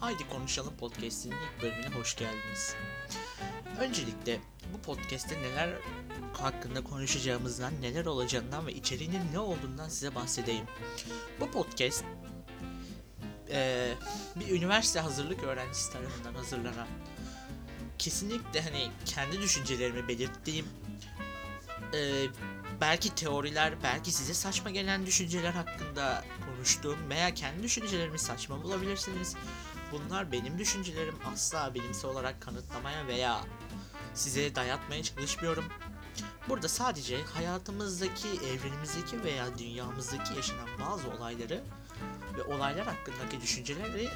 Haydi Konuşalım Podcast'inin ilk bölümüne hoş geldiniz. Öncelikle bu podcast'te neler hakkında konuşacağımızdan, neler olacağından ve içeriğinin ne olduğundan size bahsedeyim. Bu podcast eee, bir üniversite hazırlık öğrencisi tarafından hazırlanan kesinlikle hani kendi düşüncelerimi belirttiğim eee, belki teoriler, belki size saçma gelen düşünceler hakkında konuştuğum veya kendi düşüncelerimi saçma bulabilirsiniz. Bunlar benim düşüncelerim asla bilimsel olarak kanıtlamaya veya size dayatmaya çalışmıyorum. Burada sadece hayatımızdaki, evrenimizdeki veya dünyamızdaki yaşanan bazı olayları ve olaylar hakkındaki düşünceleri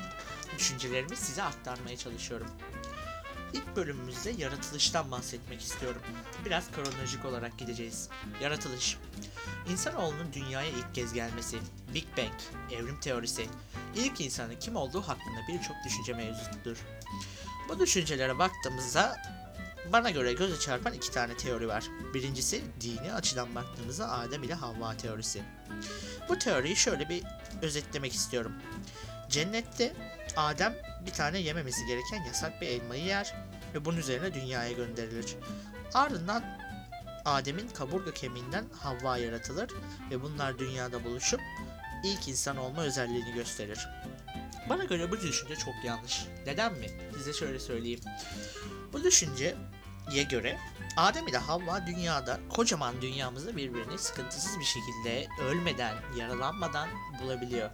düşüncelerimi size aktarmaya çalışıyorum. İlk bölümümüzde yaratılıştan bahsetmek istiyorum. Biraz kronolojik olarak gideceğiz. Yaratılış. İnsanoğlunun dünyaya ilk kez gelmesi, Big Bang, evrim teorisi, ilk insanın kim olduğu hakkında birçok düşünce mevzusudur. Bu düşüncelere baktığımızda bana göre göze çarpan iki tane teori var. Birincisi dini açıdan baktığımızda Adem ile Havva teorisi. Bu teoriyi şöyle bir özetlemek istiyorum. Cennette Adem bir tane yememesi gereken yasak bir elmayı yer ve bunun üzerine dünyaya gönderilir. Ardından Adem'in kaburga kemiğinden Havva yaratılır ve bunlar dünyada buluşup ilk insan olma özelliğini gösterir. Bana göre bu düşünce çok yanlış. Neden mi? Size şöyle söyleyeyim. Bu düşünceye göre Adem ile Havva dünyada, kocaman dünyamızda birbirini sıkıntısız bir şekilde ölmeden, yaralanmadan bulabiliyor.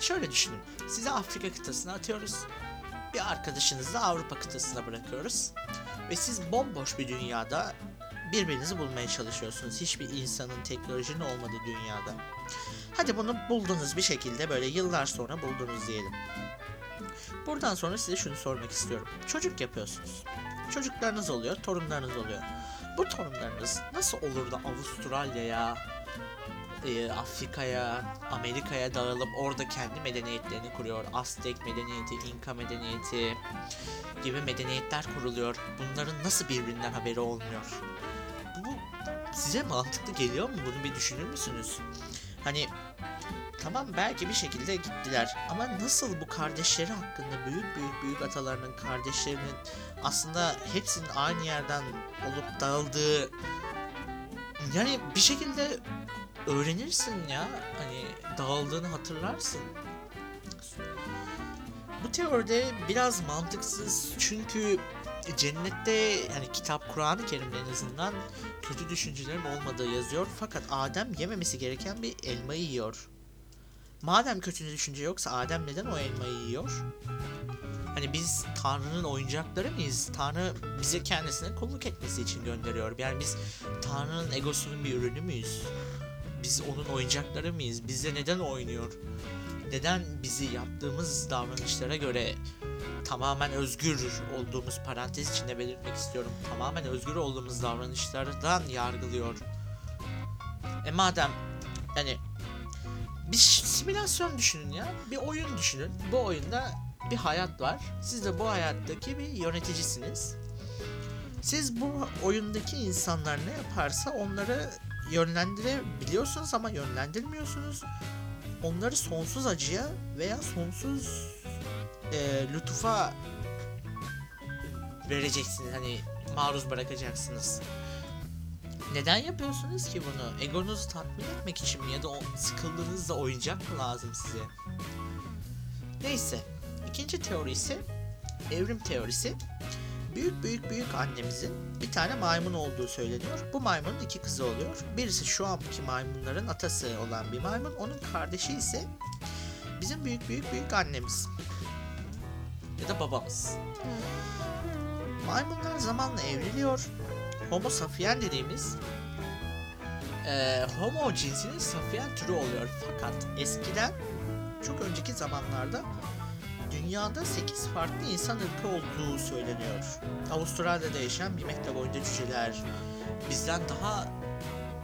Şöyle düşünün. Size Afrika kıtasına atıyoruz. Bir arkadaşınızı da Avrupa kıtasına bırakıyoruz. Ve siz bomboş bir dünyada birbirinizi bulmaya çalışıyorsunuz. Hiçbir insanın teknolojinin olmadığı dünyada. Hadi bunu buldunuz bir şekilde böyle yıllar sonra buldunuz diyelim. Buradan sonra size şunu sormak istiyorum. Çocuk yapıyorsunuz. Çocuklarınız oluyor, torunlarınız oluyor. Bu torunlarınız nasıl olur da Avustralya'ya, e, Afrika'ya, Amerika'ya dağılıp orada kendi medeniyetlerini kuruyor. Aztek medeniyeti, İnka medeniyeti gibi medeniyetler kuruluyor. Bunların nasıl birbirinden haberi olmuyor? Bu size mantıklı geliyor mu? Bunu bir düşünür müsünüz? Hani tamam belki bir şekilde gittiler ama nasıl bu kardeşleri hakkında büyük büyük büyük atalarının kardeşlerinin aslında hepsinin aynı yerden olup dağıldığı yani bir şekilde öğrenirsin ya hani dağıldığını hatırlarsın. Bu teoride biraz mantıksız çünkü cennette yani kitap Kur'an-ı Kerim'de en azından kötü düşüncelerin olmadığı yazıyor fakat Adem yememesi gereken bir elmayı yiyor. Madem kötü düşünce yoksa Adem neden o elmayı yiyor? Hani biz Tanrı'nın oyuncakları mıyız? Tanrı bize kendisine kulluk etmesi için gönderiyor. Yani biz Tanrı'nın egosunun bir ürünü müyüz? Biz onun oyuncakları mıyız? Bize neden oynuyor? Neden bizi yaptığımız davranışlara göre tamamen özgür olduğumuz parantez içinde belirtmek istiyorum. Tamamen özgür olduğumuz davranışlardan yargılıyor. E madem hani bir simülasyon düşünün ya. Bir oyun düşünün. Bu oyunda bir hayat var. Siz de bu hayattaki bir yöneticisiniz. Siz bu oyundaki insanlar ne yaparsa onları yönlendirebiliyorsunuz ama yönlendirmiyorsunuz. Onları sonsuz acıya veya sonsuz e, lütufa vereceksiniz. Hani maruz bırakacaksınız. Neden yapıyorsunuz ki bunu? Egonuzu tatmin etmek için mi ya da o, sıkıldığınızda oyuncak mı lazım size? Neyse. İkinci teori ise evrim teorisi. Büyük büyük büyük annemizin bir tane maymun olduğu söyleniyor. Bu maymunun iki kızı oluyor. Birisi şu anki maymunların atası olan bir maymun. Onun kardeşi ise bizim büyük büyük büyük annemiz. Ya da babamız. Maymunlar zamanla evriliyor. Homo sapien dediğimiz e, Homo cinsinin sapien türü oluyor. Fakat eskiden çok önceki zamanlarda dünyada 8 farklı insan ırkı olduğu söyleniyor. Avustralya'da yaşayan bir metre boyunca cüceler, bizden daha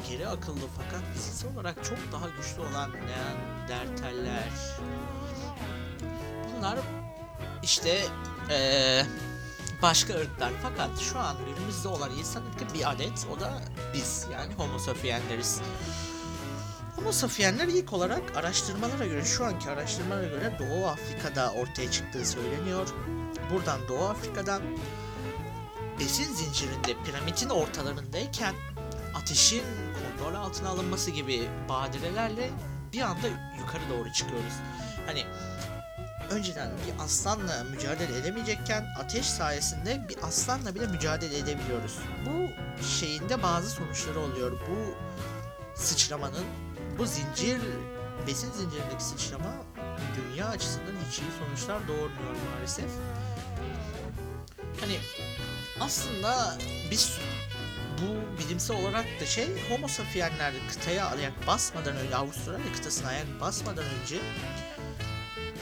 geri akıllı fakat fiziksel olarak çok daha güçlü olan Neandertaller. Bunlar işte ee, başka ırklar fakat şu an günümüzde olan insan ırkı bir adet o da biz yani homo sapienleriz. Homo sapiensler ilk olarak araştırmalara göre, şu anki araştırmalara göre Doğu Afrika'da ortaya çıktığı söyleniyor. Buradan Doğu Afrika'dan besin zincirinde piramidin ortalarındayken ateşin kontrol altına alınması gibi badirelerle bir anda yukarı doğru çıkıyoruz. Hani önceden bir aslanla mücadele edemeyecekken ateş sayesinde bir aslanla bile mücadele edebiliyoruz. Bu şeyinde bazı sonuçları oluyor. Bu sıçramanın, bu zincir, besin zincirindeki sıçrama dünya açısından hiç iyi sonuçlar doğurmuyor maalesef. Hani aslında biz bu bilimsel olarak da şey Homo sapiensler kıtaya ayak basmadan önce Avustralya kıtasına ayak basmadan önce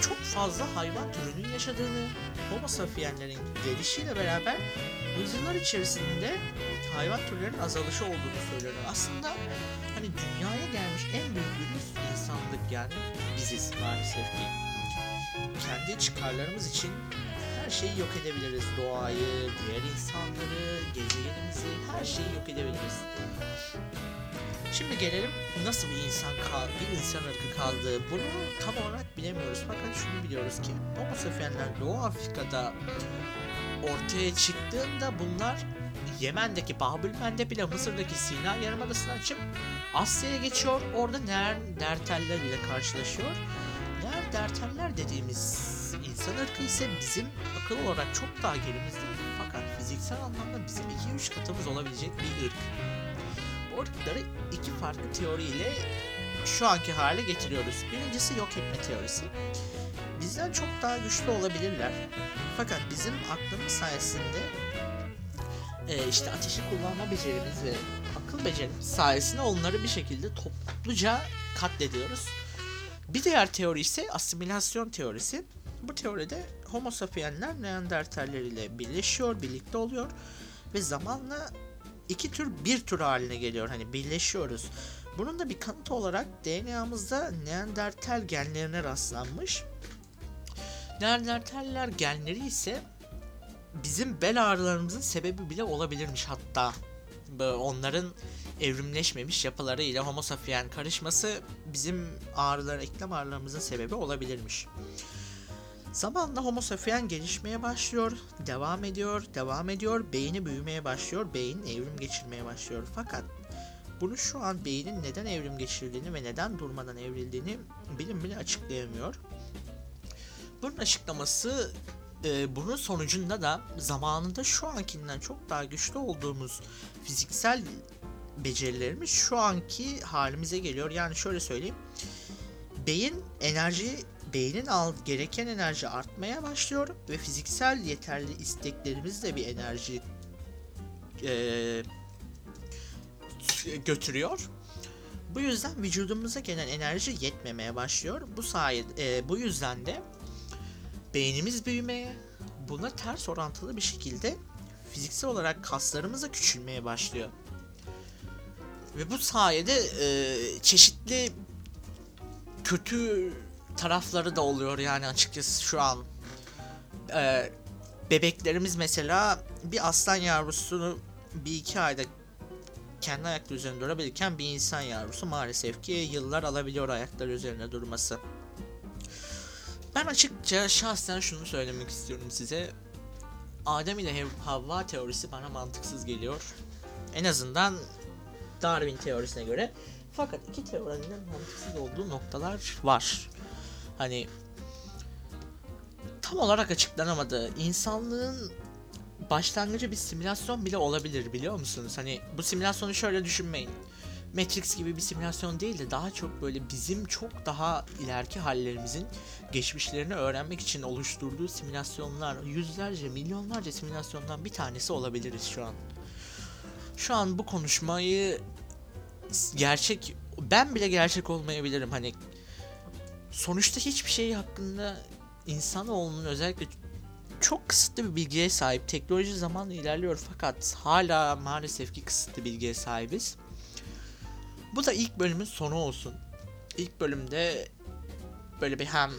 çok fazla hayvan türünün yaşadığını Homo sapienslerin gelişiyle beraber yüzyıllar içerisinde hayvan türlerinin azalışı olduğunu söylüyorlar. Aslında hani dünyaya gelmiş en büyük virüs insanlık yani biziz maalesef ki. Kendi çıkarlarımız için her şeyi yok edebiliriz. Doğayı, diğer insanları, gezegenimizi, her şeyi yok edebiliriz. Şimdi gelelim nasıl bir insan kal bir insan ırkı kaldı. Bunu tam olarak bilemiyoruz fakat şunu biliyoruz ki Homo sapiensler Doğu Afrika'da ortaya çıktığında bunlar Yemen'deki Babülmen'de bile Mısır'daki Sina Yarımadası'ndan açıp Asya'ya geçiyor. Orada Neandertaller ile karşılaşıyor. Neandertaller dediğimiz insan ırkı ise bizim akıl olarak çok daha gerimizde fakat fiziksel anlamda bizim 2-3 katımız olabilecek bir ırk. Bu ırkları iki farklı teoriyle şu anki hale getiriyoruz. Birincisi yok etme teorisi. Bizden çok daha güçlü olabilirler. Fakat bizim aklımız sayesinde e, işte ateşi kullanma becerimiz ve akıl becerimiz sayesinde onları bir şekilde topluca katlediyoruz. Bir diğer teori ise asimilasyon teorisi. Bu teoride Homo sapiensler Neandertaller ile birleşiyor, birlikte oluyor ve zamanla iki tür bir tür haline geliyor. Hani birleşiyoruz. Bunun da bir kanıtı olarak DNA'mızda Neandertal genlerine rastlanmış. Neandertaller genleri ise bizim bel ağrılarımızın sebebi bile olabilirmiş hatta. Onların evrimleşmemiş yapıları ile Homo sapien karışması bizim ağrılar, eklem ağrılarımızın sebebi olabilirmiş. Zamanla Homo sapien gelişmeye başlıyor, devam ediyor, devam ediyor, beyni büyümeye başlıyor, beyin evrim geçirmeye başlıyor. Fakat bunu şu an beynin neden evrim geçirdiğini ve neden durmadan evrildiğini bilim bile açıklayamıyor. Bunun açıklaması e, bunun sonucunda da zamanında şu ankinden çok daha güçlü olduğumuz fiziksel becerilerimiz şu anki halimize geliyor. Yani şöyle söyleyeyim. Beyin enerji beynin al gereken enerji artmaya başlıyor ve fiziksel yeterli isteklerimiz de bir enerji e, götürüyor. Bu yüzden vücudumuza gelen enerji yetmemeye başlıyor. Bu sayede e, bu yüzden de beynimiz büyümeye, buna ters orantılı bir şekilde fiziksel olarak kaslarımız da küçülmeye başlıyor. Ve bu sayede e, çeşitli kötü tarafları da oluyor yani açıkçası şu an. E, bebeklerimiz mesela bir aslan yavrusunu bir iki ayda kendi ayakları üzerinde durabilirken bir insan yavrusu maalesef ki yıllar alabiliyor ayakları üzerinde durması. Ben açıkça şahsen şunu söylemek istiyorum size. Adem ile Havva teorisi bana mantıksız geliyor. En azından Darwin teorisine göre. Fakat iki teorinin mantıksız olduğu noktalar var. Hani tam olarak açıklanamadı. İnsanlığın başlangıcı bir simülasyon bile olabilir biliyor musunuz? Hani bu simülasyonu şöyle düşünmeyin. Matrix gibi bir simülasyon değil de daha çok böyle bizim çok daha ileriki hallerimizin geçmişlerini öğrenmek için oluşturduğu simülasyonlar, yüzlerce, milyonlarca simülasyondan bir tanesi olabiliriz şu an. Şu an bu konuşmayı gerçek ben bile gerçek olmayabilirim hani sonuçta hiçbir şey hakkında insanoğlunun özellikle çok kısıtlı bir bilgiye sahip. Teknoloji zamanla ilerliyor fakat hala maalesef ki kısıtlı bilgiye sahibiz. Bu da ilk bölümün sonu olsun. İlk bölümde böyle bir hem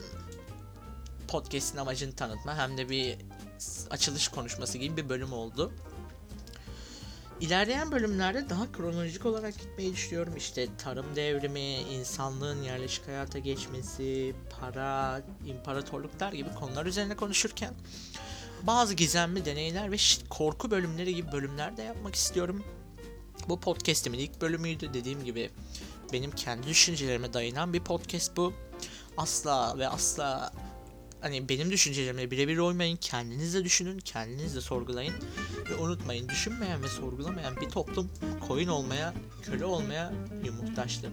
podcast'in amacını tanıtma hem de bir açılış konuşması gibi bir bölüm oldu. İlerleyen bölümlerde daha kronolojik olarak gitmeyi düşünüyorum. İşte tarım devrimi, insanlığın yerleşik hayata geçmesi, para, imparatorluklar gibi konular üzerine konuşurken bazı gizemli deneyler ve korku bölümleri gibi bölümler de yapmak istiyorum. Bu podcast'imin ilk bölümüydü dediğim gibi benim kendi düşüncelerime dayanan bir podcast bu. Asla ve asla hani benim düşüncelerime birebir oymayın. Kendiniz de düşünün, kendiniz de sorgulayın. Ve unutmayın düşünmeyen ve sorgulamayan bir toplum koyun olmaya, köle olmaya muhtaçtır.